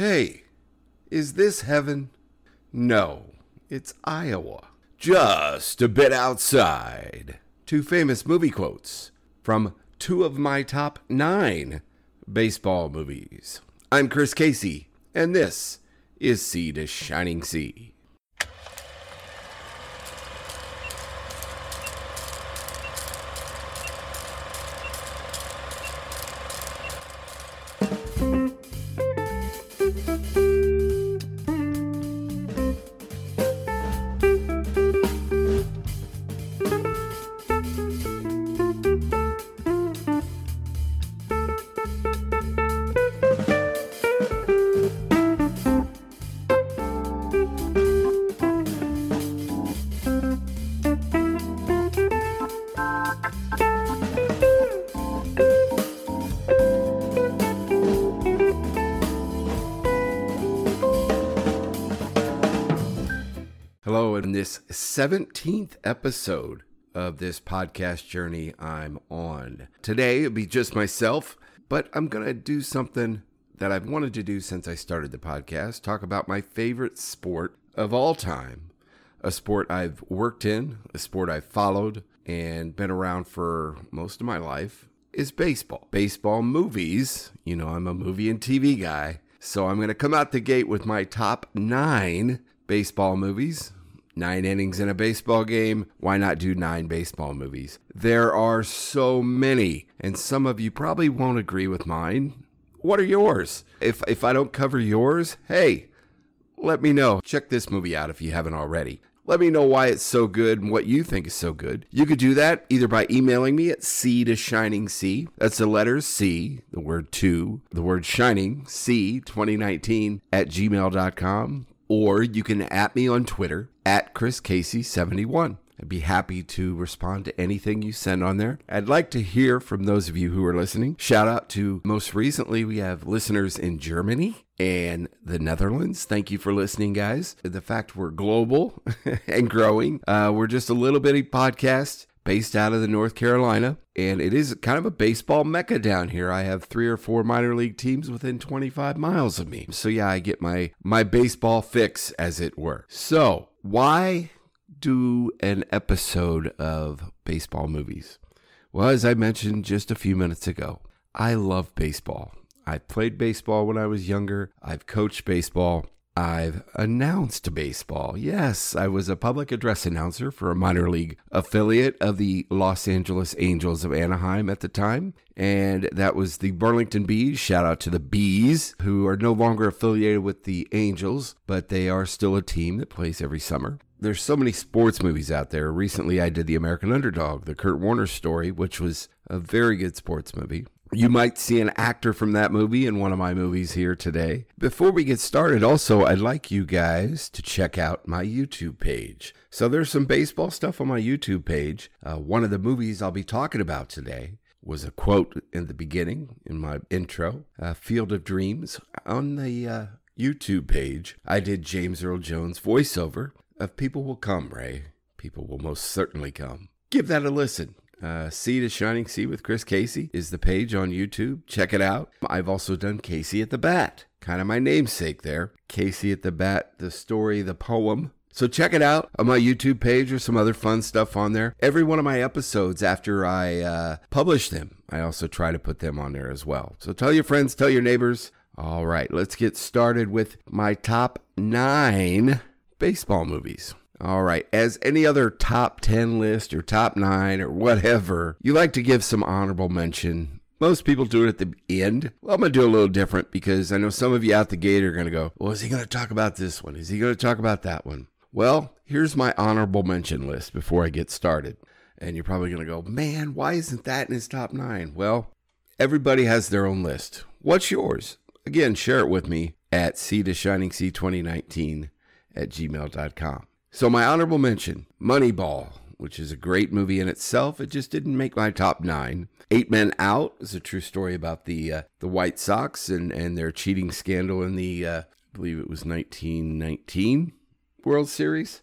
Hey, is this heaven? No, it's Iowa. Just a bit outside. Two famous movie quotes from two of my top nine baseball movies. I'm Chris Casey, and this is Sea to Shining Sea. 17th episode of this podcast journey I'm on. Today it'll be just myself, but I'm going to do something that I've wanted to do since I started the podcast talk about my favorite sport of all time, a sport I've worked in, a sport I've followed and been around for most of my life is baseball. Baseball movies, you know, I'm a movie and TV guy. So I'm going to come out the gate with my top nine baseball movies. Nine innings in a baseball game. Why not do nine baseball movies? There are so many, and some of you probably won't agree with mine. What are yours? If if I don't cover yours, hey, let me know. Check this movie out if you haven't already. Let me know why it's so good and what you think is so good. You could do that either by emailing me at C to Shining C. That's the letters C, the word two, the word shining, C 2019 at gmail.com. Or you can at me on Twitter at Chris Casey71. I'd be happy to respond to anything you send on there. I'd like to hear from those of you who are listening. Shout out to most recently, we have listeners in Germany and the Netherlands. Thank you for listening, guys. The fact we're global and growing, uh, we're just a little bitty podcast based out of the North Carolina, and it is kind of a baseball mecca down here. I have three or four minor league teams within 25 miles of me. So yeah, I get my my baseball fix as it were. So, why do an episode of baseball movies? Well, as I mentioned just a few minutes ago, I love baseball. I played baseball when I was younger. I've coached baseball. I've announced baseball. Yes, I was a public address announcer for a minor league affiliate of the Los Angeles Angels of Anaheim at the time. And that was the Burlington Bees. Shout out to the Bees, who are no longer affiliated with the Angels, but they are still a team that plays every summer. There's so many sports movies out there. Recently, I did The American Underdog, the Kurt Warner story, which was a very good sports movie. You might see an actor from that movie in one of my movies here today. Before we get started, also, I'd like you guys to check out my YouTube page. So there's some baseball stuff on my YouTube page. Uh, one of the movies I'll be talking about today was a quote in the beginning in my intro, uh, Field of Dreams. On the uh, YouTube page, I did James Earl Jones voiceover of People Will Come, Ray. People will most certainly come. Give that a listen. Uh, Sea to Shining Sea with Chris Casey is the page on YouTube. Check it out. I've also done Casey at the Bat, kind of my namesake there. Casey at the Bat, the story, the poem. So check it out on my YouTube page. There's some other fun stuff on there. Every one of my episodes after I uh, publish them, I also try to put them on there as well. So tell your friends, tell your neighbors. All right, let's get started with my top nine baseball movies. All right. As any other top 10 list or top nine or whatever, you like to give some honorable mention. Most people do it at the end. Well, I'm going to do a little different because I know some of you out the gate are going to go, well, is he going to talk about this one? Is he going to talk about that one? Well, here's my honorable mention list before I get started. And you're probably going to go, man, why isn't that in his top nine? Well, everybody has their own list. What's yours? Again, share it with me at Sea to Shining Sea 2019 at gmail.com. So, my honorable mention Moneyball, which is a great movie in itself. It just didn't make my top nine. Eight Men Out is a true story about the uh, the White Sox and, and their cheating scandal in the, uh, I believe it was 1919 World Series.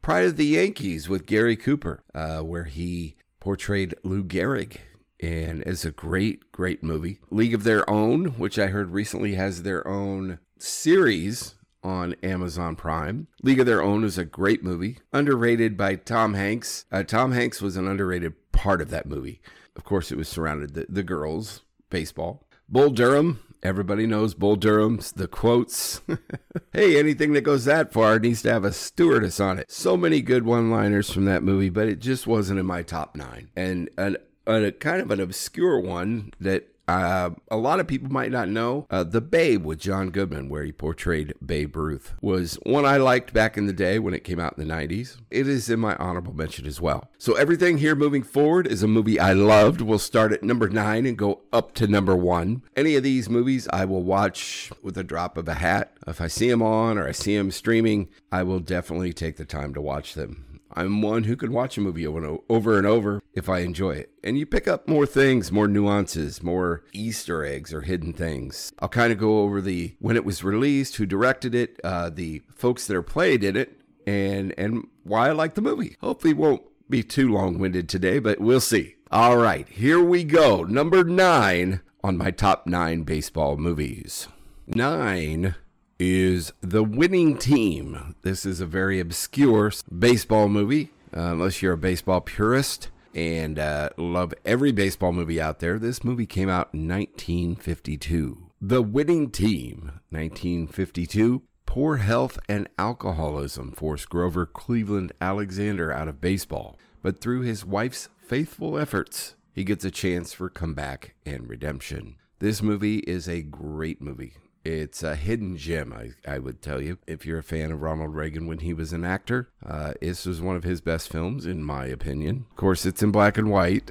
Pride of the Yankees with Gary Cooper, uh, where he portrayed Lou Gehrig. And it's a great, great movie. League of Their Own, which I heard recently has their own series on Amazon Prime. League of Their Own is a great movie, underrated by Tom Hanks. Uh, Tom Hanks was an underrated part of that movie. Of course, it was surrounded the, the girls, baseball. Bull Durham, everybody knows Bull Durham's the quotes. hey, anything that goes that far needs to have a stewardess on it. So many good one-liners from that movie, but it just wasn't in my top nine. And an, a kind of an obscure one that uh, a lot of people might not know uh, The Babe with John Goodman, where he portrayed Babe Ruth, was one I liked back in the day when it came out in the 90s. It is in my honorable mention as well. So, everything here moving forward is a movie I loved. We'll start at number nine and go up to number one. Any of these movies I will watch with a drop of a hat. If I see them on or I see them streaming, I will definitely take the time to watch them. I'm one who can watch a movie over and over if I enjoy it. And you pick up more things, more nuances, more Easter eggs or hidden things. I'll kind of go over the when it was released, who directed it, uh, the folks that are played in it, and and why I like the movie. Hopefully, won't be too long-winded today, but we'll see. All right, here we go. Number nine on my top nine baseball movies. Nine is The Winning Team. This is a very obscure baseball movie, uh, unless you're a baseball purist and uh, love every baseball movie out there. This movie came out in 1952. The Winning Team, 1952. Poor health and alcoholism forced Grover Cleveland Alexander out of baseball, but through his wife's faithful efforts, he gets a chance for comeback and redemption. This movie is a great movie. It's a hidden gem, I, I would tell you. If you're a fan of Ronald Reagan when he was an actor, uh, this was one of his best films, in my opinion. Of course, it's in black and white.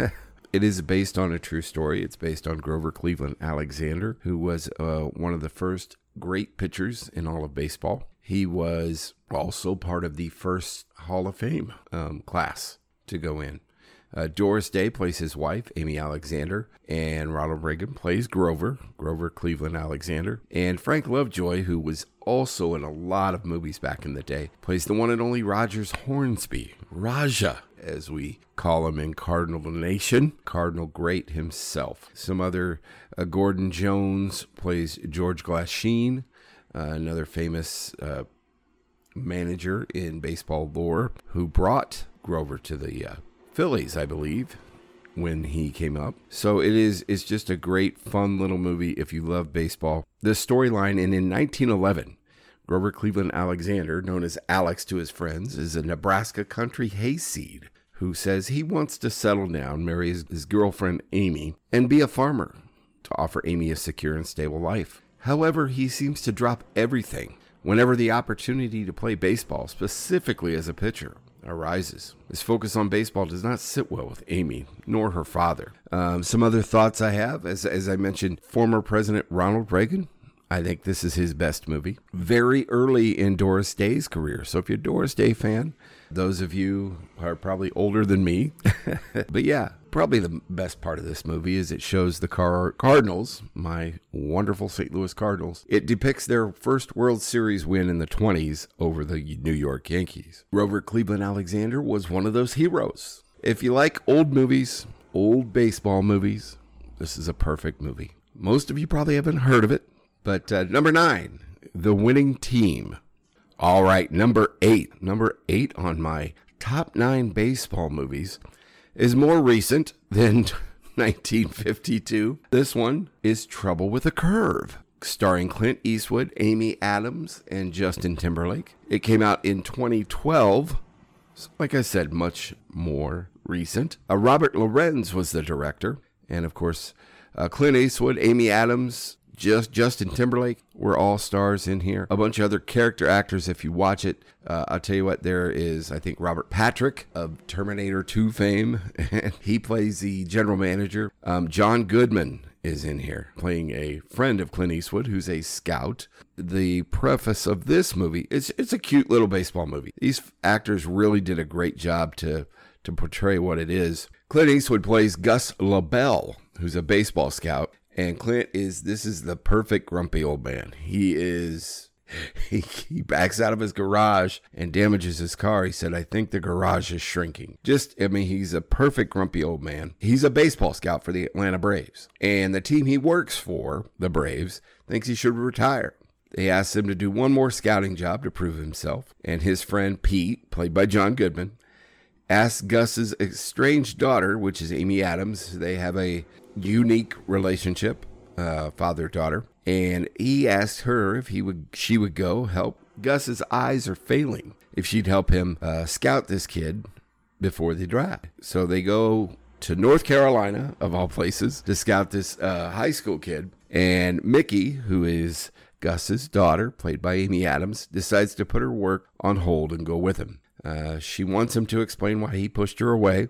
it is based on a true story. It's based on Grover Cleveland Alexander, who was uh, one of the first great pitchers in all of baseball. He was also part of the first Hall of Fame um, class to go in. Uh, Doris Day plays his wife, Amy Alexander, and Ronald Reagan plays Grover, Grover Cleveland Alexander. And Frank Lovejoy, who was also in a lot of movies back in the day, plays the one and only Rogers Hornsby, Rajah, as we call him in Cardinal Nation, Cardinal Great himself. Some other, uh, Gordon Jones plays George Glasheen, uh, another famous uh, manager in baseball lore who brought Grover to the uh, Phillies, I believe, when he came up. So it is it's just a great fun little movie if you love baseball. The storyline and in 1911, Grover Cleveland Alexander, known as Alex to his friends, is a Nebraska country hayseed who says he wants to settle down, marry his, his girlfriend Amy, and be a farmer to offer Amy a secure and stable life. However, he seems to drop everything whenever the opportunity to play baseball, specifically as a pitcher, arises. His focus on baseball does not sit well with Amy nor her father. Um, some other thoughts I have, as, as I mentioned, former President Ronald Reagan. I think this is his best movie. Very early in Doris Day's career. So if you're a Doris Day fan, those of you are probably older than me. but yeah, probably the best part of this movie is it shows the Car- Cardinals, my wonderful St. Louis Cardinals. It depicts their first World Series win in the 20s over the New York Yankees. Grover Cleveland Alexander was one of those heroes. If you like old movies, old baseball movies, this is a perfect movie. Most of you probably haven't heard of it, but uh, number nine, The Winning Team. All right, number eight. Number eight on my top nine baseball movies is more recent than 1952. This one is Trouble with a Curve, starring Clint Eastwood, Amy Adams, and Justin Timberlake. It came out in 2012. So like I said, much more recent. Uh, Robert Lorenz was the director. And of course, uh, Clint Eastwood, Amy Adams, just Justin Timberlake. We're all stars in here. A bunch of other character actors. If you watch it, uh, I'll tell you what. There is, I think, Robert Patrick of Terminator 2 fame. he plays the general manager. Um, John Goodman is in here playing a friend of Clint Eastwood who's a scout. The preface of this movie it's it's a cute little baseball movie. These actors really did a great job to to portray what it is. Clint Eastwood plays Gus Lobel, who's a baseball scout, and Clint is this is the perfect grumpy old man. He is he, he backs out of his garage and damages his car. He said, I think the garage is shrinking. Just, I mean, he's a perfect grumpy old man. He's a baseball scout for the Atlanta Braves. And the team he works for, the Braves, thinks he should retire. They asked him to do one more scouting job to prove himself, and his friend Pete, played by John Goodman, asked Gus's estranged daughter, which is Amy Adams. They have a unique relationship, uh, father daughter, and he asked her if he would she would go help. Gus's eyes are failing. If she'd help him uh, scout this kid before they draft, so they go to North Carolina of all places to scout this uh, high school kid. And Mickey, who is Gus's daughter, played by Amy Adams, decides to put her work on hold and go with him. Uh, she wants him to explain why he pushed her away,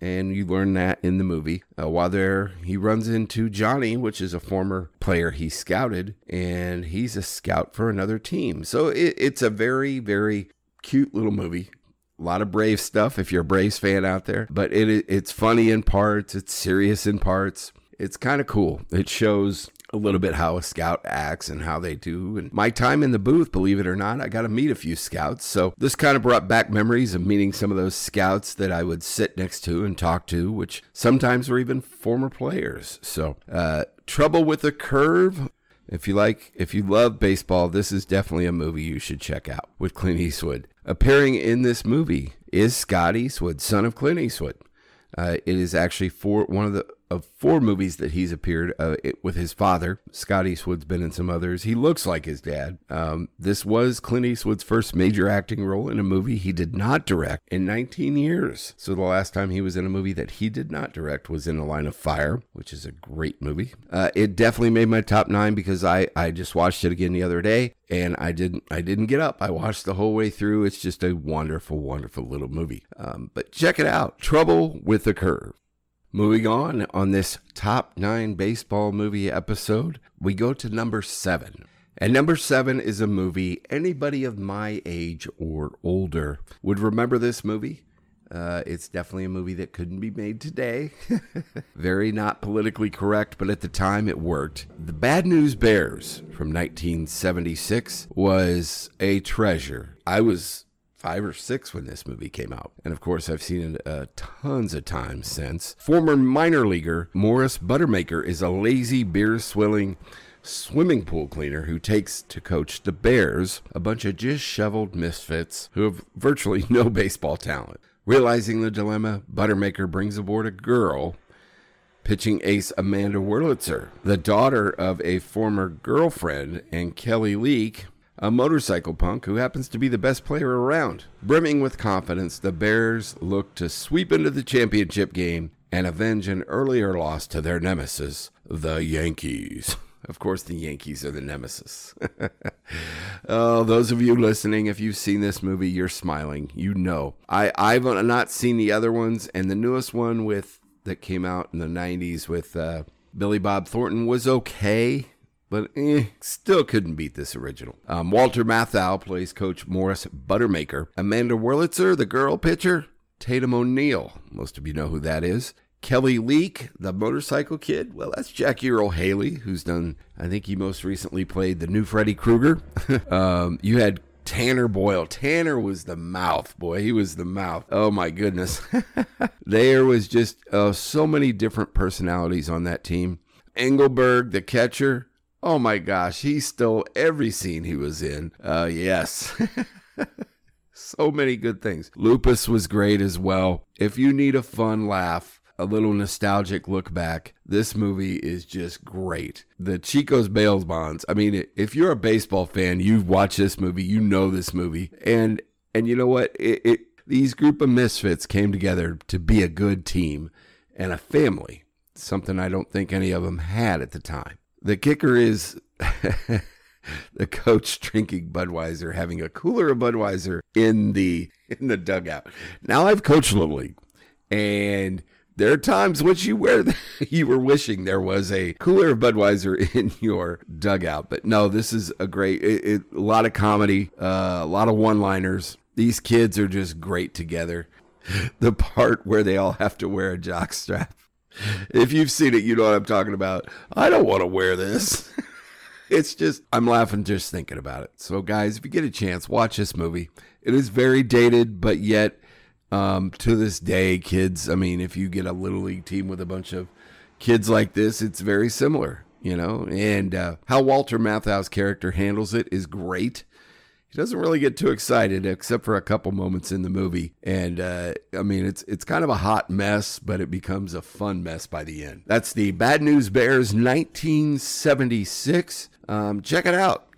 and you learn that in the movie. Uh, while there, he runs into Johnny, which is a former player he scouted, and he's a scout for another team. So it, it's a very, very cute little movie. A lot of Brave stuff if you're a Braves fan out there, but it it's funny in parts, it's serious in parts. It's kind of cool. It shows a little bit how a scout acts and how they do. And my time in the booth, believe it or not, I got to meet a few scouts. So this kind of brought back memories of meeting some of those scouts that I would sit next to and talk to, which sometimes were even former players. So, uh, Trouble with the Curve. If you like, if you love baseball, this is definitely a movie you should check out with Clint Eastwood. Appearing in this movie is Scott Eastwood, son of Clint Eastwood. Uh, it is actually for one of the of four movies that he's appeared uh, it, with his father. Scott Eastwood's been in some others. He looks like his dad. Um, this was Clint Eastwood's first major acting role in a movie he did not direct in 19 years. So the last time he was in a movie that he did not direct was in A Line of Fire, which is a great movie. Uh, it definitely made my top nine because I, I just watched it again the other day and I didn't I didn't get up. I watched the whole way through. It's just a wonderful, wonderful little movie. Um, but check it out, Trouble with the Curve. Moving on on this top nine baseball movie episode, we go to number seven. And number seven is a movie anybody of my age or older would remember this movie. Uh, it's definitely a movie that couldn't be made today. Very not politically correct, but at the time it worked. The Bad News Bears from 1976 was a treasure. I was five or six when this movie came out. And of course, I've seen it uh, tons of times since. Former minor leaguer Morris Buttermaker is a lazy, beer swilling swimming pool cleaner who takes to coach the Bears, a bunch of disheveled misfits who have virtually no baseball talent. Realizing the dilemma, Buttermaker brings aboard a girl pitching ace Amanda Wurlitzer, the daughter of a former girlfriend, and Kelly Leak, a motorcycle punk who happens to be the best player around. Brimming with confidence, the Bears look to sweep into the championship game and avenge an earlier loss to their nemesis, the Yankees. Of course, the Yankees are the nemesis. oh, those of you listening, if you've seen this movie, you're smiling. You know. I, I've not seen the other ones, and the newest one with that came out in the 90s with uh, Billy Bob Thornton was okay but eh, still couldn't beat this original. Um, Walter Matthau plays Coach Morris Buttermaker. Amanda Wurlitzer, the girl pitcher. Tatum O'Neal, most of you know who that is. Kelly Leak, the motorcycle kid. Well, that's Jackie Earle Haley, who's done, I think he most recently played the new Freddy Krueger. um, you had Tanner Boyle. Tanner was the mouth, boy. He was the mouth. Oh my goodness. there was just uh, so many different personalities on that team. Engelberg, the catcher, Oh my gosh, he stole every scene he was in. Uh, yes. so many good things. Lupus was great as well. If you need a fun laugh, a little nostalgic look back, this movie is just great. The Chico's Bail Bonds. I mean, if you're a baseball fan, you've watched this movie, you know this movie, and and you know what? It, it these group of misfits came together to be a good team and a family. Something I don't think any of them had at the time. The kicker is the coach drinking Budweiser, having a cooler of Budweiser in the in the dugout. Now I've coached little league, and there are times which you where you were wishing there was a cooler of Budweiser in your dugout. But no, this is a great, it, it, a lot of comedy, uh, a lot of one-liners. These kids are just great together. The part where they all have to wear a jock strap if you've seen it, you know what I'm talking about. I don't want to wear this. it's just, I'm laughing just thinking about it. So, guys, if you get a chance, watch this movie. It is very dated, but yet, um, to this day, kids, I mean, if you get a little league team with a bunch of kids like this, it's very similar. you know, and uh, how Walter Matthau's character handles it is great. He doesn't really get too excited except for a couple moments in the movie, and uh, I mean it's it's kind of a hot mess, but it becomes a fun mess by the end. That's the Bad News Bears 1976. Um, check it out,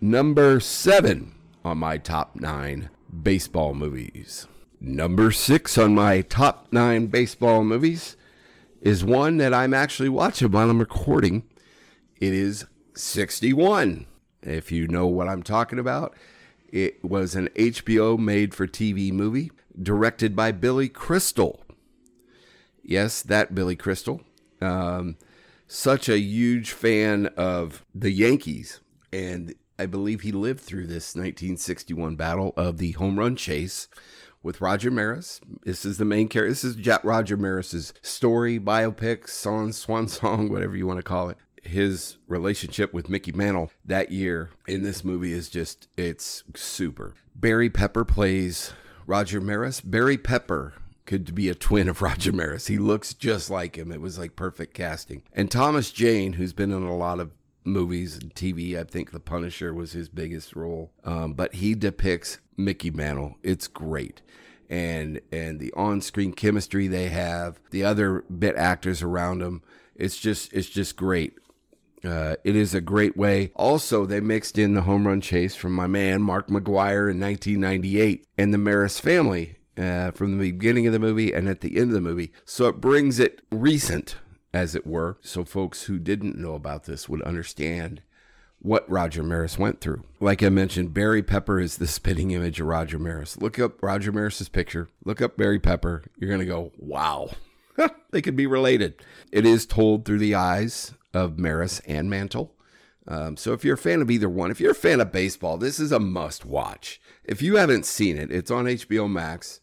number seven on my top nine baseball movies. Number six on my top nine baseball movies is one that I'm actually watching while I'm recording. It is 61. If you know what I'm talking about, it was an HBO made for TV movie directed by Billy Crystal. Yes, that Billy Crystal. Um, such a huge fan of the Yankees. And I believe he lived through this 1961 battle of the home run chase with Roger Maris. This is the main character. This is Roger Maris's story, biopic, song, swan song, whatever you want to call it. His relationship with Mickey Mantle that year in this movie is just, it's super. Barry Pepper plays Roger Maris. Barry Pepper could be a twin of Roger Maris. He looks just like him. It was like perfect casting. And Thomas Jane, who's been in a lot of movies and TV. I think The Punisher was his biggest role, um, but he depicts Mickey Mantle. It's great, and and the on-screen chemistry they have, the other bit actors around him. It's just it's just great. Uh, it is a great way. Also, they mixed in the home run chase from my man Mark McGwire in 1998 and the Maris family uh, from the beginning of the movie and at the end of the movie. So it brings it recent as it were, so folks who didn't know about this would understand what Roger Maris went through. Like I mentioned, Barry Pepper is the spitting image of Roger Maris. Look up Roger Maris's picture, look up Barry Pepper. You're going to go, wow, they could be related. It is told through the eyes of Maris and Mantle. Um, so if you're a fan of either one, if you're a fan of baseball, this is a must watch. If you haven't seen it, it's on HBO Max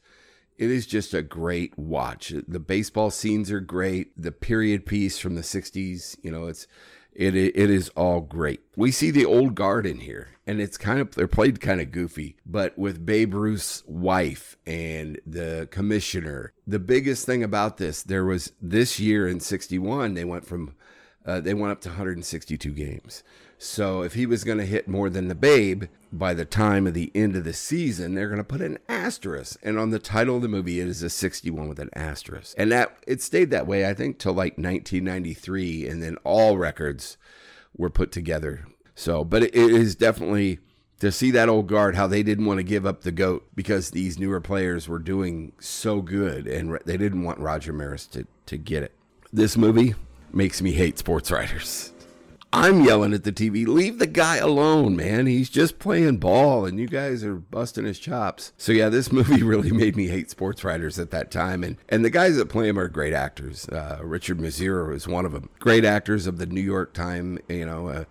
it is just a great watch. The baseball scenes are great. The period piece from the 60s, you know, it's it it is all great. We see the old guard in here, and it's kind of they're played kind of goofy, but with Babe Ruth's wife and the commissioner. The biggest thing about this, there was this year in '61, they went from uh, they went up to 162 games. So if he was going to hit more than the Babe by the time of the end of the season, they're going to put an asterisk. And on the title of the movie, it is a 61 with an asterisk. And that it stayed that way, I think, till like 1993, and then all records were put together. So, but it is definitely to see that old guard how they didn't want to give up the goat because these newer players were doing so good and they didn't want Roger Maris to to get it. This movie makes me hate sports writers. I'm yelling at the TV, leave the guy alone, man. He's just playing ball and you guys are busting his chops. So yeah, this movie really made me hate sports writers at that time. And, and the guys that play him are great actors. Uh, Richard Masur is one of them. Great actors of the New York Time, you know. Uh,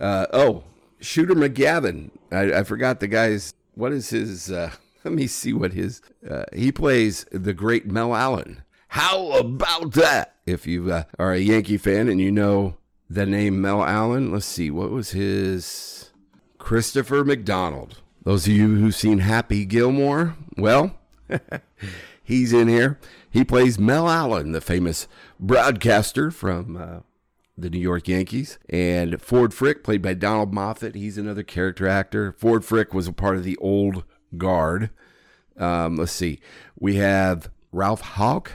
uh, oh, Shooter McGavin. I, I, forgot the guy's, what is his, uh, let me see what his, uh, he plays the great Mel Allen. How about that? If you uh, are a Yankee fan and you know the name Mel Allen. Let's see, what was his? Christopher McDonald. Those of you who've seen Happy Gilmore, well, he's in here. He plays Mel Allen, the famous broadcaster from uh, the New York Yankees. And Ford Frick, played by Donald Moffat, he's another character actor. Ford Frick was a part of the old guard. Um, let's see. We have Ralph Houk,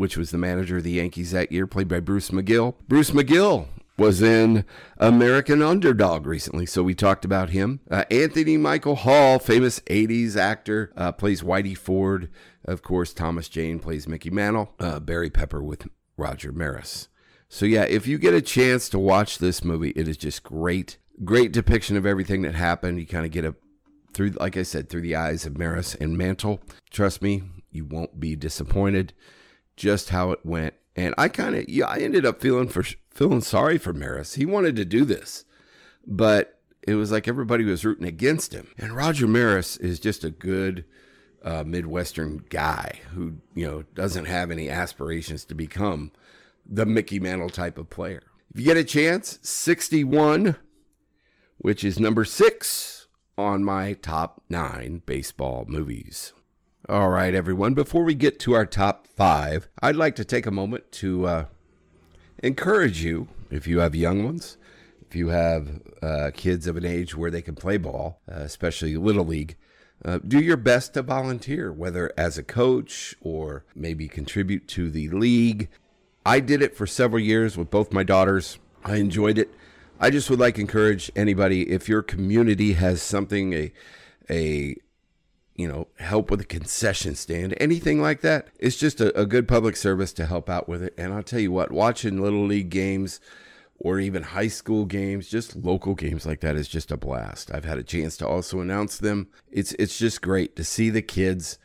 which was the manager of the Yankees that year, played by Bruce McGill. Bruce McGill was in American Underdog recently, so we talked about him. Uh, Anthony Michael Hall, famous 80s actor, uh, plays Whitey Ford. Of course, Thomas Jane plays Mickey Mantle. Uh, Barry Pepper with Roger Maris. So, yeah, if you get a chance to watch this movie, it is just great. Great depiction of everything that happened. You kind of get a through, like I said, through the eyes of Maris and Mantle. Trust me, you won't be disappointed just how it went. And I kind of, yeah, I ended up feeling for feeling sorry for Maris. He wanted to do this, but it was like everybody was rooting against him. And Roger Maris is just a good uh, Midwestern guy who, you know, doesn't have any aspirations to become the Mickey Mantle type of player. If you get a chance, 61, which is number six on my top nine baseball movies. All right, everyone. Before we get to our top five, I'd like to take a moment to uh, encourage you If you have young ones, if you have uh, kids of an age where they can play ball, uh, especially little league, uh, do your best to volunteer, whether as a coach or maybe contribute to the league. I did it for several years with both my daughters. I enjoyed it. I just would like to encourage anybody if your community has something a a you know help with a concession stand anything like that it's just a, a good public service to help out with it and i'll tell you what watching little league games or even high school games, just local games like that is just a blast. I've had a chance to also announce them. It's it's just great to see the kids.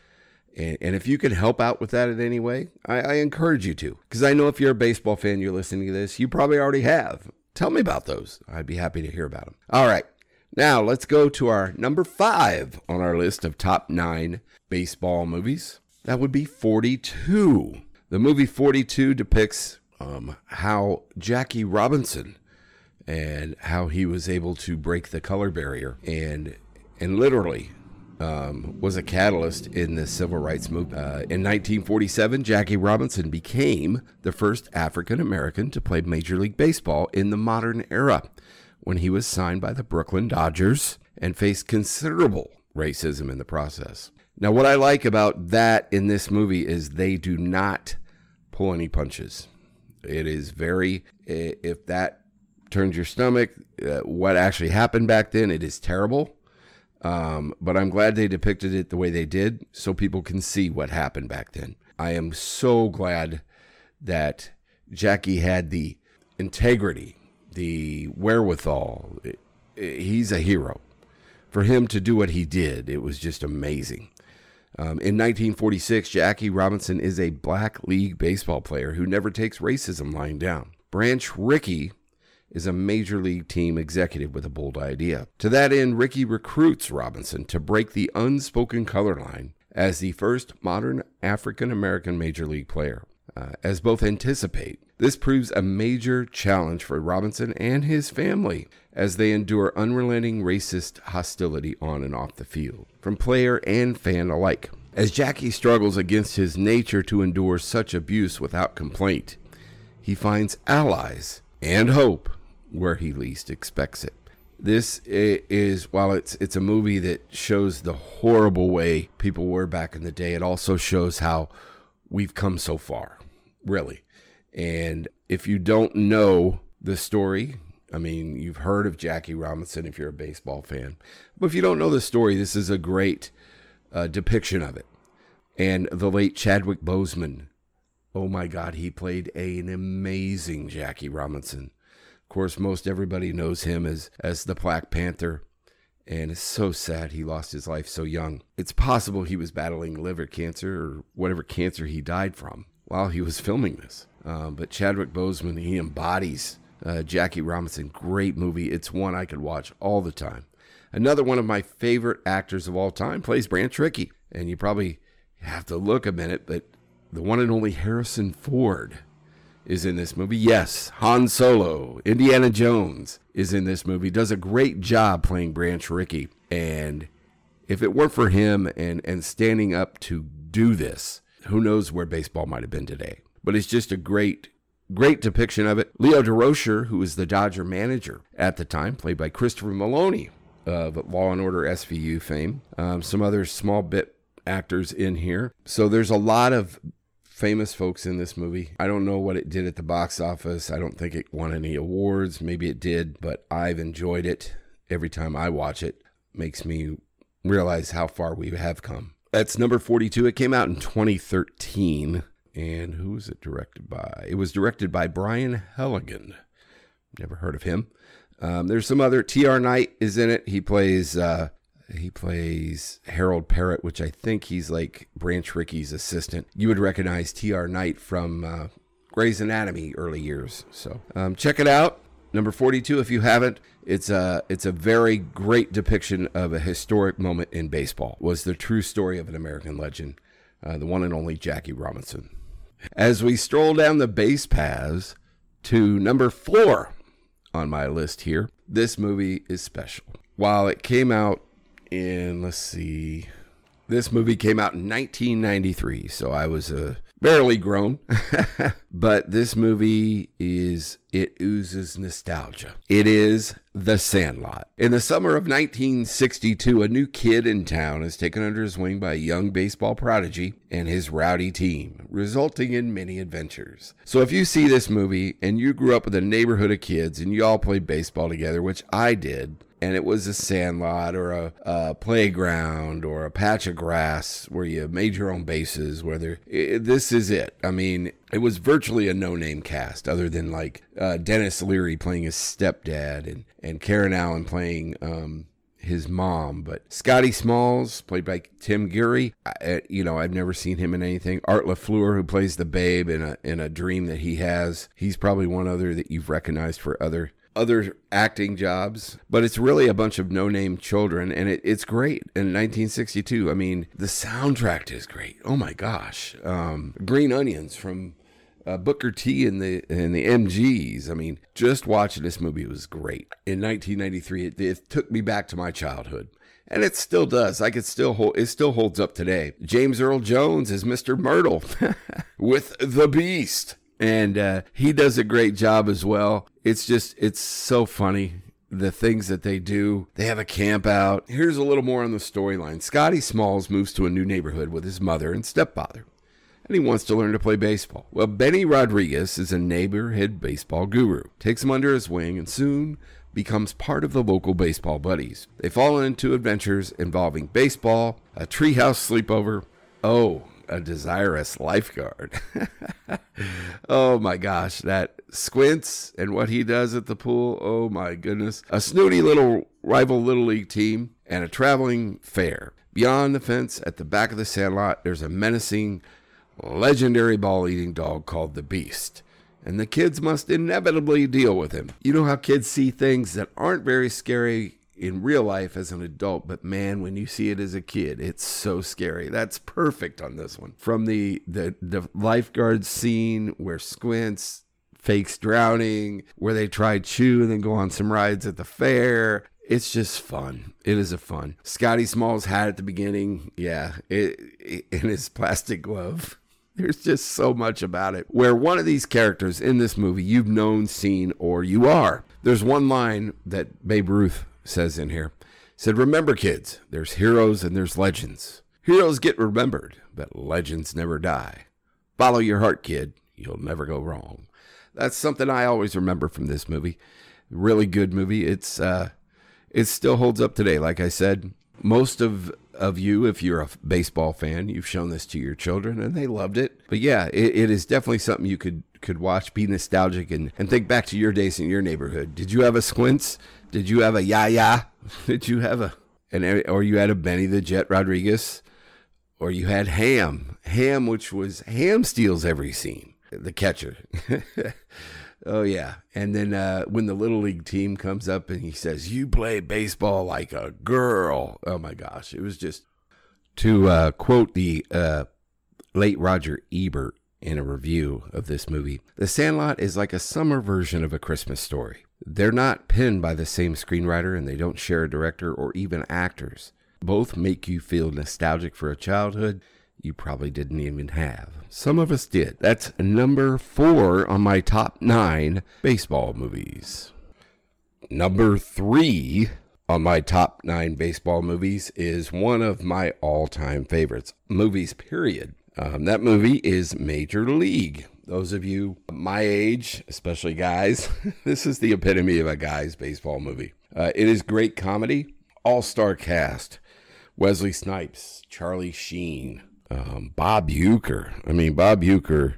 And, and if you can help out with that in any way, I, I encourage you to. Because I know if you're a baseball fan, you're listening to this, you probably already have. Tell me about those. I'd be happy to hear about them. All right. Now let's go to our number five on our list of top nine baseball movies. That would be 42. The movie 42 depicts um, how Jackie Robinson and how he was able to break the color barrier and and literally um, was a catalyst in the civil rights movement. Uh, in 1947, Jackie Robinson became the first African American to play Major League Baseball in the modern era when he was signed by the Brooklyn Dodgers and faced considerable racism in the process. Now, what I like about that in this movie is they do not pull any punches. It is very, if that turns your stomach, uh, what actually happened back then, it is terrible. Um, but I'm glad they depicted it the way they did so people can see what happened back then. I am so glad that Jackie had the integrity, the wherewithal. He's a hero. For him to do what he did, it was just amazing. Um, in 1946, Jackie Robinson is a black league baseball player who never takes racism lying down. Branch Rickey is a major league team executive with a bold idea. To that end, Rickey recruits Robinson to break the unspoken color line as the first modern African American major league player. Uh, as both anticipate, this proves a major challenge for Robinson and his family as they endure unrelenting racist hostility on and off the field, from player and fan alike. As Jackie struggles against his nature to endure such abuse without complaint, he finds allies and hope where he least expects it. This is while it's it's a movie that shows the horrible way people were back in the day. It also shows how we've come so far, really. And if you don't know the story, I mean, you've heard of Jackie Robinson if you're a baseball fan. But if you don't know the story, this is a great uh, depiction of it. And the late Chadwick Boseman, oh my God, he played a, an amazing Jackie Robinson. Of course, most everybody knows him as, as the Black Panther. And it's so sad he lost his life so young. It's possible he was battling liver cancer or whatever cancer he died from while he was filming this. Um, but Chadwick Boseman, he embodies uh, Jackie Robinson, great movie. It's one I could watch all the time. Another one of my favorite actors of all time plays Branch Rickey. And you probably have to look a minute, but the one and only Harrison Ford is in this movie. Yes, Han Solo, Indiana Jones is in this movie. Does a great job playing Branch Rickey. And if it weren't for him and, and standing up to do this, who knows where baseball might have been today. But it's just a great, Great depiction of it. Leo Durocher, who was the Dodger manager at the time, played by Christopher Meloni of Law and Order SVU fame. Um, some other small bit actors in here. So there's a lot of famous folks in this movie. I don't know what it did at the box office. I don't think it won any awards. Maybe it did, but I've enjoyed it every time I watch it. Makes me realize how far we have come. That's number 42. It came out in 2013. And who was it directed by? It was directed by Brian Helgeland. Never heard of him. Um, there's some other. T.R. Knight is in it. He plays uh, he plays Harold Parrott, which I think he's like Branch Rickey's assistant. You would recognize T.R. Knight from uh, Grey's Anatomy early years. So um, check it out. Number 42, if you haven't, it's a it's a very great depiction of a historic moment in baseball. Was the true story of an American legend, uh, the one and only Jackie Robinson. As we stroll down the base paths to number four on my list here, this movie is special. While it came out in, let's see, this movie came out in 1993, so I was a barely grown. but this movie is, it oozes nostalgia. It is The Sandlot. In the summer of 1962, a new kid in town is taken under his wing by a young baseball prodigy and his rowdy team, resulting in many adventures. So if you see this movie and you grew up with a neighborhood of kids and you all played baseball together, which I did, and it was a sandlot or a, a, playground or a patch of grass where you made your own bases. Whether this is it. I mean, it was virtually a no-name cast, other than like uh, Denis Leary playing his stepdad and and Karen Allen playing. Um, his mom, but Scotty Smalls, played by Tim Guiry, I, you know, I've never seen him in anything. Art LaFleur, who plays the babe in a in a dream that he has, he's probably one other that you've recognized for other other acting jobs, but it's really a bunch of no name children, and it, it's great. In 1962, I mean, the soundtrack is great. Oh my gosh, um, Green Onions from uh, Booker T and the and the MGs. I mean, just watching this movie was great. In 1993, it, it took me back to my childhood and it still does. Like it still hold, it still holds up today. James Earl Jones is Mr. Mertle with the Beast and uh, he does a great job as well. It's just it's so funny the things that they do. They have a camp out. Here's a little more on the storyline. Scotty Smalls moves to a new neighborhood with his mother and stepfather, and he wants to learn to play baseball. Well, Benny Rodriguez is a neighborhood baseball guru, takes him under his wing, and soon becomes part of the local baseball buddies. They fall into adventures involving baseball, a treehouse sleepover. Oh, a desirous lifeguard. oh my gosh, that squints and what he does at the pool. Oh my goodness. A snooty little rival little league team and a traveling fair. Beyond the fence at the back of the sandlot, there's a menacing, legendary ball eating dog called the Beast. And the kids must inevitably deal with him. You know how kids see things that aren't very scary in real life as an adult, but man, when you see it as a kid, it's so scary. That's perfect on this one. From the the the lifeguard scene where Squints fakes drowning, where they try chew and then go on some rides at the fair. It's just fun. It is a fun. Scotty Smalls hat at the beginning, yeah, it, it, in his plastic glove. There's just so much about it. Where one of these characters in this movie you've known, seen, or you are. There's one line that Babe Ruth says in here. Said, Remember, kids, there's heroes and there's legends. Heroes get remembered, but legends never die. Follow your heart, kid. You'll never go wrong. That's something I always remember from this movie. Really good movie. It's uh it still holds up today. Like I said, most of of you, if you're a baseball fan, you've shown this to your children and they loved it. But yeah, it, it is definitely something you could could watch, be nostalgic, and, and think back to your days in your neighborhood. Did you have a Squints? Did you have a Yeah-Yeah? Did you have a an or you had a Benny the Jet Rodriguez? Or you had Ham, Ham, which was Ham steals every scene. The catcher. oh yeah, and then uh, when the little league team comes up and he says, "You play baseball like a girl." Oh my gosh, it was just to uh, quote the uh, late Roger Ebert in a review of this movie. The Sandlot is like a summer version of a Christmas story. They're not penned by the same screenwriter and they don't share a director or even actors. Both make you feel nostalgic for a childhood you probably didn't even have. Some of us did. That's number four on my top nine baseball movies. Number three on my top nine baseball movies is one of my all time favorites. Movies, period. Um, that movie is Major League. Those of you my age, especially guys, this is the epitome of a guy's baseball movie. Uh, it is great comedy, all star cast Wesley Snipes, Charlie Sheen, um, Bob Uecker. I mean, Bob Uecker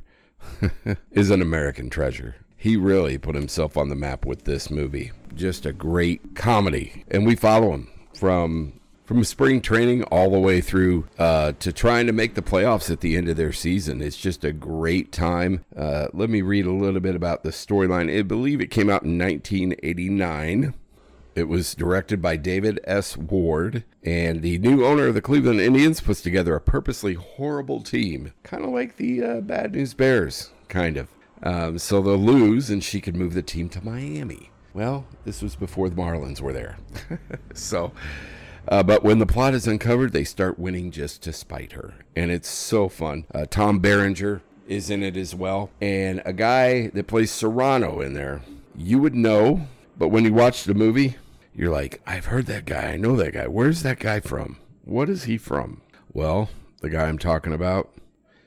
is an American treasure. He really put himself on the map with this movie. Just a great comedy. And we follow him from from spring training all the way through uh, to trying to make the playoffs at the end of their season. It's just a great time. Uh, let me read a little bit about the storyline. I believe it came out in 1989. It was directed by David S. Ward, and the new owner of the Cleveland Indians puts together a purposely horrible team, kind of like the uh, Bad News Bears, kind of. Um, so they'll lose, and she could move the team to Miami. Well, this was before the Marlins were there. so uh, but when the plot is uncovered, they start winning just to spite her. And it's so fun. Uh, Tom Berenger is in it as well, and a guy that plays Cerrano in there. You would know, but when you watch the movie, you're like, I've heard that guy. I know that guy. Where's that guy from? What is he from? Well, the guy I'm talking about,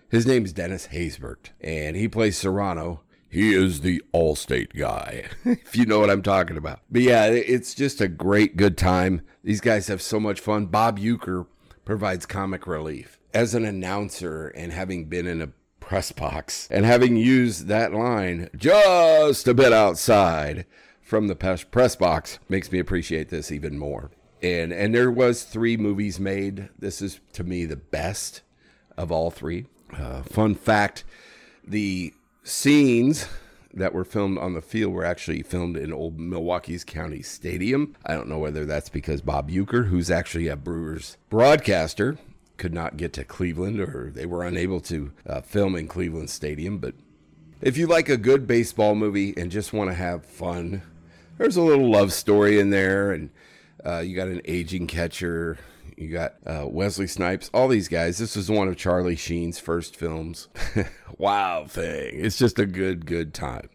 his name's Dennis Haysbert, and he plays Cerrano. He is the Allstate guy, if you know what I'm talking about. But yeah, it's just a great, good time. These guys have so much fun. Bob Uecker provides comic relief. As an announcer and having been in a press box and having used that line just a bit outside from the press box makes me appreciate this even more. And and there was three movies made. This is to me the best of all three. Uh, fun fact: the scenes that were filmed on the field were actually filmed in old Milwaukee's County Stadium. I don't know whether that's because Bob Uecker, who's actually a Brewers broadcaster, could not get to Cleveland or they were unable to uh, film in Cleveland Stadium. But if you like a good baseball movie and just want to have fun, there's a little love story in there. And uh, you got an aging catcher. You got uh, Wesley Snipes, all these guys. This was one of Charlie Sheen's first films. wow, thing. It's just a good, good time.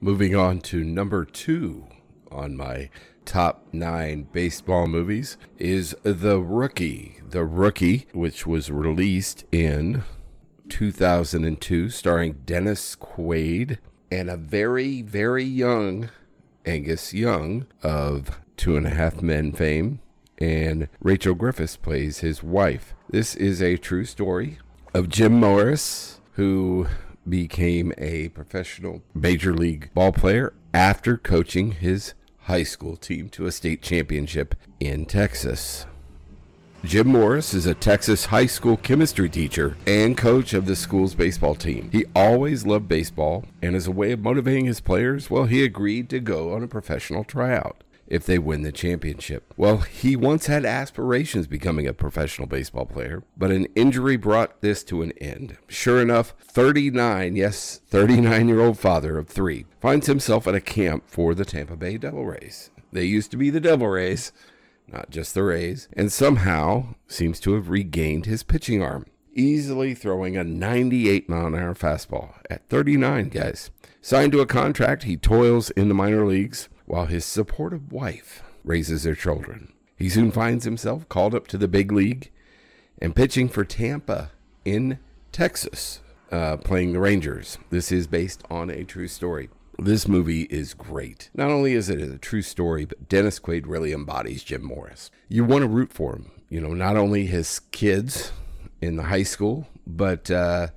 Moving on to number two on my top nine baseball movies is The Rookie. The Rookie, which was released in 2002, starring Dennis Quaid and a very, very young Angus Young of Two and a Half Men fame. And Rachel Griffiths plays his wife. This is a true story of Jim Morris, who became a professional major league ball player after coaching his high school team to a state championship in Texas. Jim Morris is a Texas high school chemistry teacher and coach of the school's baseball team. He always loved baseball, and as a way of motivating his players, well, he agreed to go on a professional tryout if they win the championship. Well, he once had aspirations becoming a professional baseball player, but an injury brought this to an end. Sure enough, 39, yes, 39 year old father of three, finds himself at a camp for the Tampa Bay Devil Rays. They used to be the Devil Rays, not just the Rays, and somehow seems to have regained his pitching arm, easily throwing a 98 mile an hour fastball at 39, guys. Signed to a contract, he toils in the minor leagues while his supportive wife raises their children. He soon finds himself called up to the big league and pitching for Tampa in Texas, uh, playing the Rangers. This is based on a true story. This movie is great. Not only is it a true story, but Dennis Quaid really embodies Jim Morris. You want to root for him. You know, not only his kids in the high school, but uh,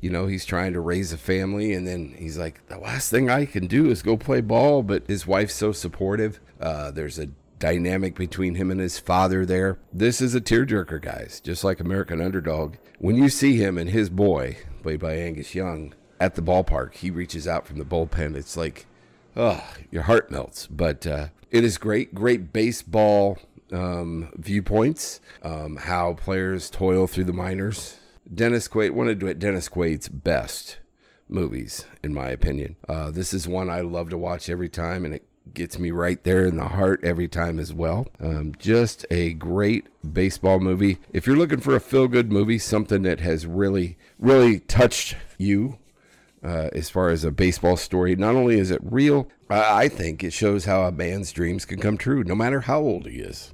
you know, he's trying to raise a family, and then he's like, the last thing I can do is go play ball. But his wife's so supportive. Uh, there's a dynamic between him and his father there. This is a tearjerker, guys, just like American Underdog. When you see him and his boy, played by Angus Young, at the ballpark, he reaches out from the bullpen. It's like, oh, your heart melts. But uh, it is great, great baseball um, viewpoints, um, how players toil through the minors Dennis Quaid, one of Dennis Quaid's best movies, in my opinion. Uh, this is one I love to watch every time, and it gets me right there in the heart every time as well. Um, just a great baseball movie. If you're looking for a feel good movie, something that has really, really touched you. Uh, as far as a baseball story, not only is it real, I think it shows how a man's dreams can come true, no matter how old he is.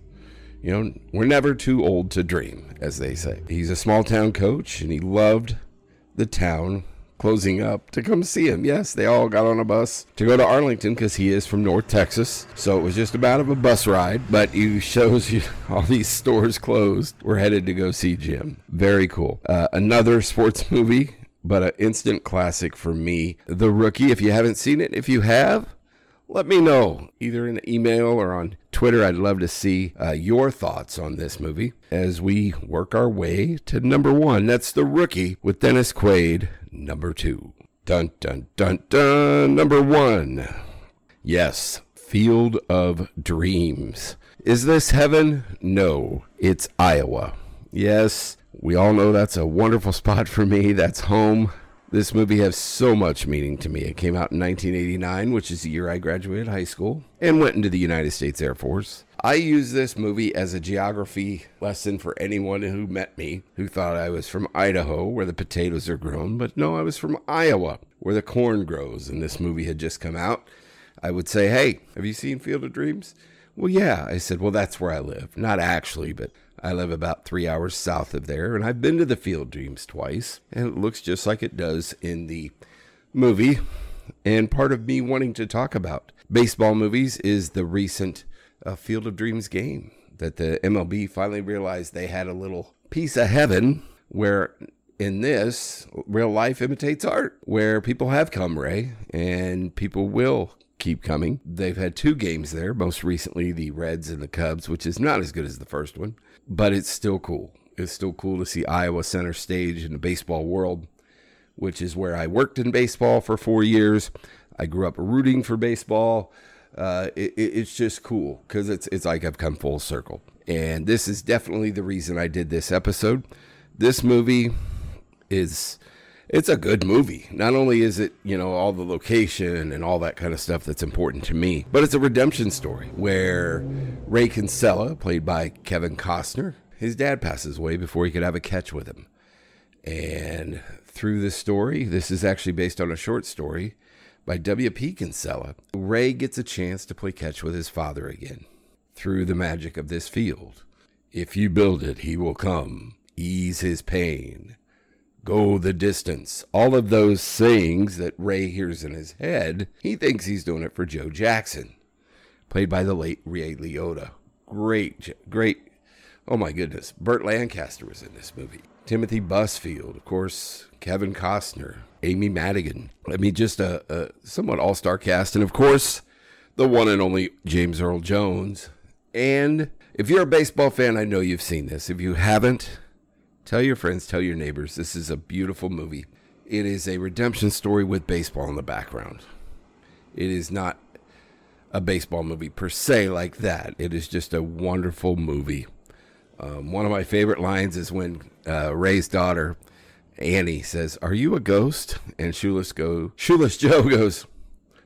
You know, we're never too old to dream, as they say. He's a small town coach and he loved the town closing up to come see him. Yes, they all got on a bus to go to Arlington because he is from North Texas. So it was just about of a bus ride, but he shows you all these stores closed. We're headed to go see Jim. Very cool. Uh, another sports movie, but an instant classic for me. The Rookie. If you haven't seen it, if you have, let me know either in email or on Twitter. I'd love to see uh, your thoughts on this movie as we work our way to number one. That's The Rookie with Dennis Quaid, number two. Dun, dun, dun, dun. Number one. Yes, Field of Dreams. Is this heaven? No, it's Iowa. Yes, we all know that's a wonderful spot for me. That's home This movie has so much meaning to me. It came out in 1989, which is the year I graduated high school and went into the United States Air Force. I use this movie as a geography lesson for anyone who met me who thought I was from Idaho, where the potatoes are grown, but no, I was from Iowa, where the corn grows, and this movie had just come out. I would say, Hey, have you seen Field of Dreams? Well, yeah. I said, Well, that's where I live. Not actually, but I live about three hours south of there, and I've been to the Field Dreams twice, and it looks just like it does in the movie. And part of me wanting to talk about baseball movies is the recent uh, Field of Dreams game that the MLB finally realized they had a little piece of heaven where in this real life imitates art where people have come ray and people will keep coming they've had two games there most recently the reds and the cubs which is not as good as the first one but it's still cool it's still cool to see iowa center stage in the baseball world which is where i worked in baseball for four years i grew up rooting for baseball uh, it, it's just cool because it's it's like I've come full circle. And this is definitely the reason I did this episode. This movie is it's a good movie. Not only is it, you know, all the location and all that kind of stuff that's important to me, but it's a redemption story where Ray Kinsella, played by Kevin Costner, his dad passes away before he could have a catch with him. And through this story, this is actually based on a short story by W.P. Kinsella, Ray gets a chance to play catch with his father again through the magic of this field. If you build it, he will come, ease his pain, go the distance. All of those sayings that Ray hears in his head, he thinks he's doing it for Joe Jackson, played by the late Ray Liotta. Great, great. Oh my goodness. Burt Lancaster was in this movie. Timothy Busfield, of course, Kevin Costner, Amy Madigan. I mean, just a, a somewhat all star cast. And of course, the one and only James Earl Jones. And if you're a baseball fan, I know you've seen this. If you haven't, tell your friends, tell your neighbors. This is a beautiful movie. It is a redemption story with baseball in the background. It is not a baseball movie per se like that. It is just a wonderful movie. Um, one of my favorite lines is when uh, Ray's daughter Annie says, "Are you a ghost?" And Shoeless go, Shoeless Joe goes,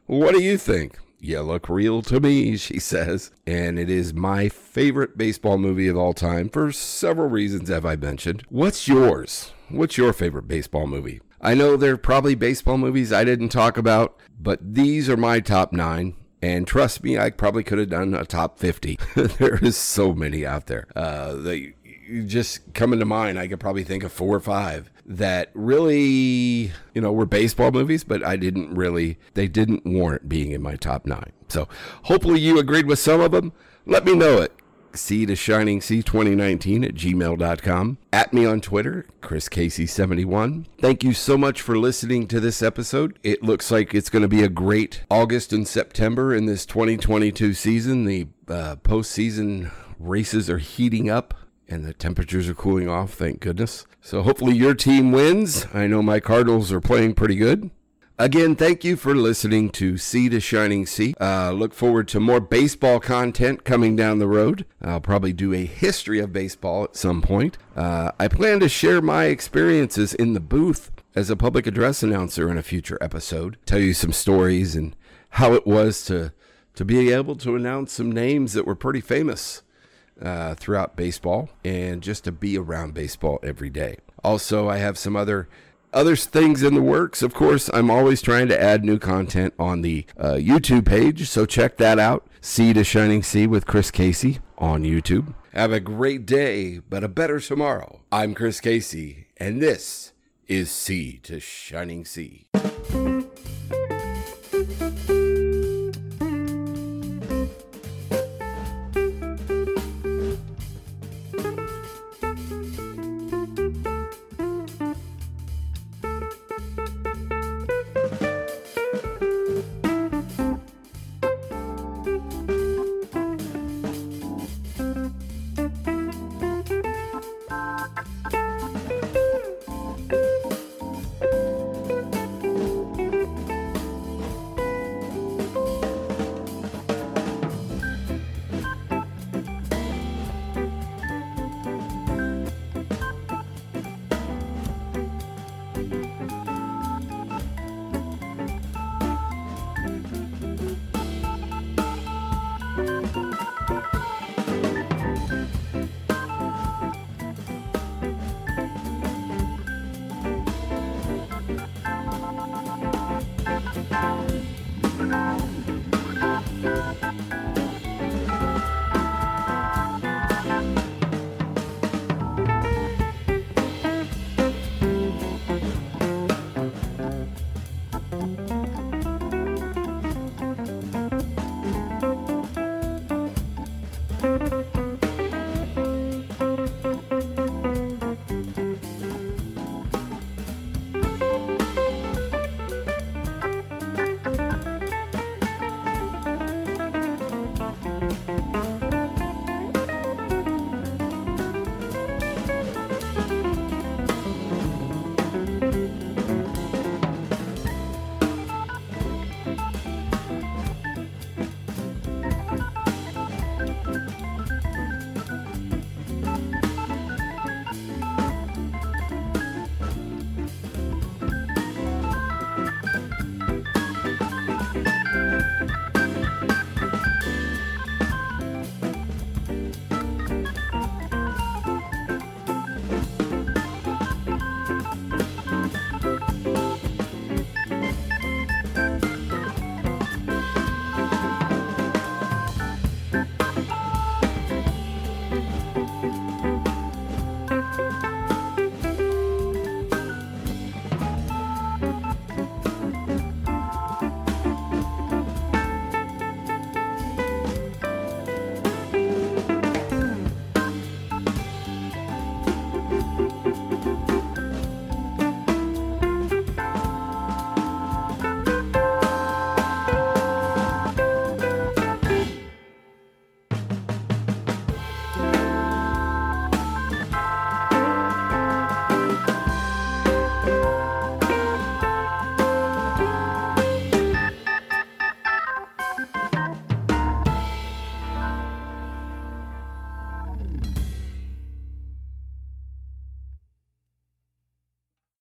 "What do you think?" You look real to me, she says. And it is my favorite baseball movie of all time for several reasons, as I mentioned. What's yours? What's your favorite baseball movie? I know there are probably baseball movies I didn't talk about, but these are my top nine. And trust me, I probably could have done a top 50. there is so many out there. Uh, they just coming to mind, I could probably think of four or five that really, you know, were baseball movies, but I didn't really, they didn't warrant being in my top nine. So hopefully you agreed with some of them. Let me know it. C to Shining C 2019 at gmail.com. At me on Twitter, Chris Casey71. Thank you so much for listening to this episode. It looks like it's going to be a great August and September in this 2022 season. The uh, postseason races are heating up and the temperatures are cooling off, thank goodness. So hopefully your team wins. I know my Cardinals are playing pretty good. Again, thank you for listening to Sea to Shining Sea. Uh, look forward to more baseball content coming down the road. I'll probably do a history of baseball at some point. Uh, I plan to share my experiences in the booth as a public address announcer in a future episode. Tell you some stories and how it was to to be able to announce some names that were pretty famous uh, throughout baseball and just to be around baseball every day. Also, I have some other other things in the works. Of course, I'm always trying to add new content on the uh, YouTube page, so check that out. Sea to Shining Sea with Chris Casey on YouTube. Have a great day, but a better tomorrow. I'm Chris Casey, and this is Sea to Shining Sea.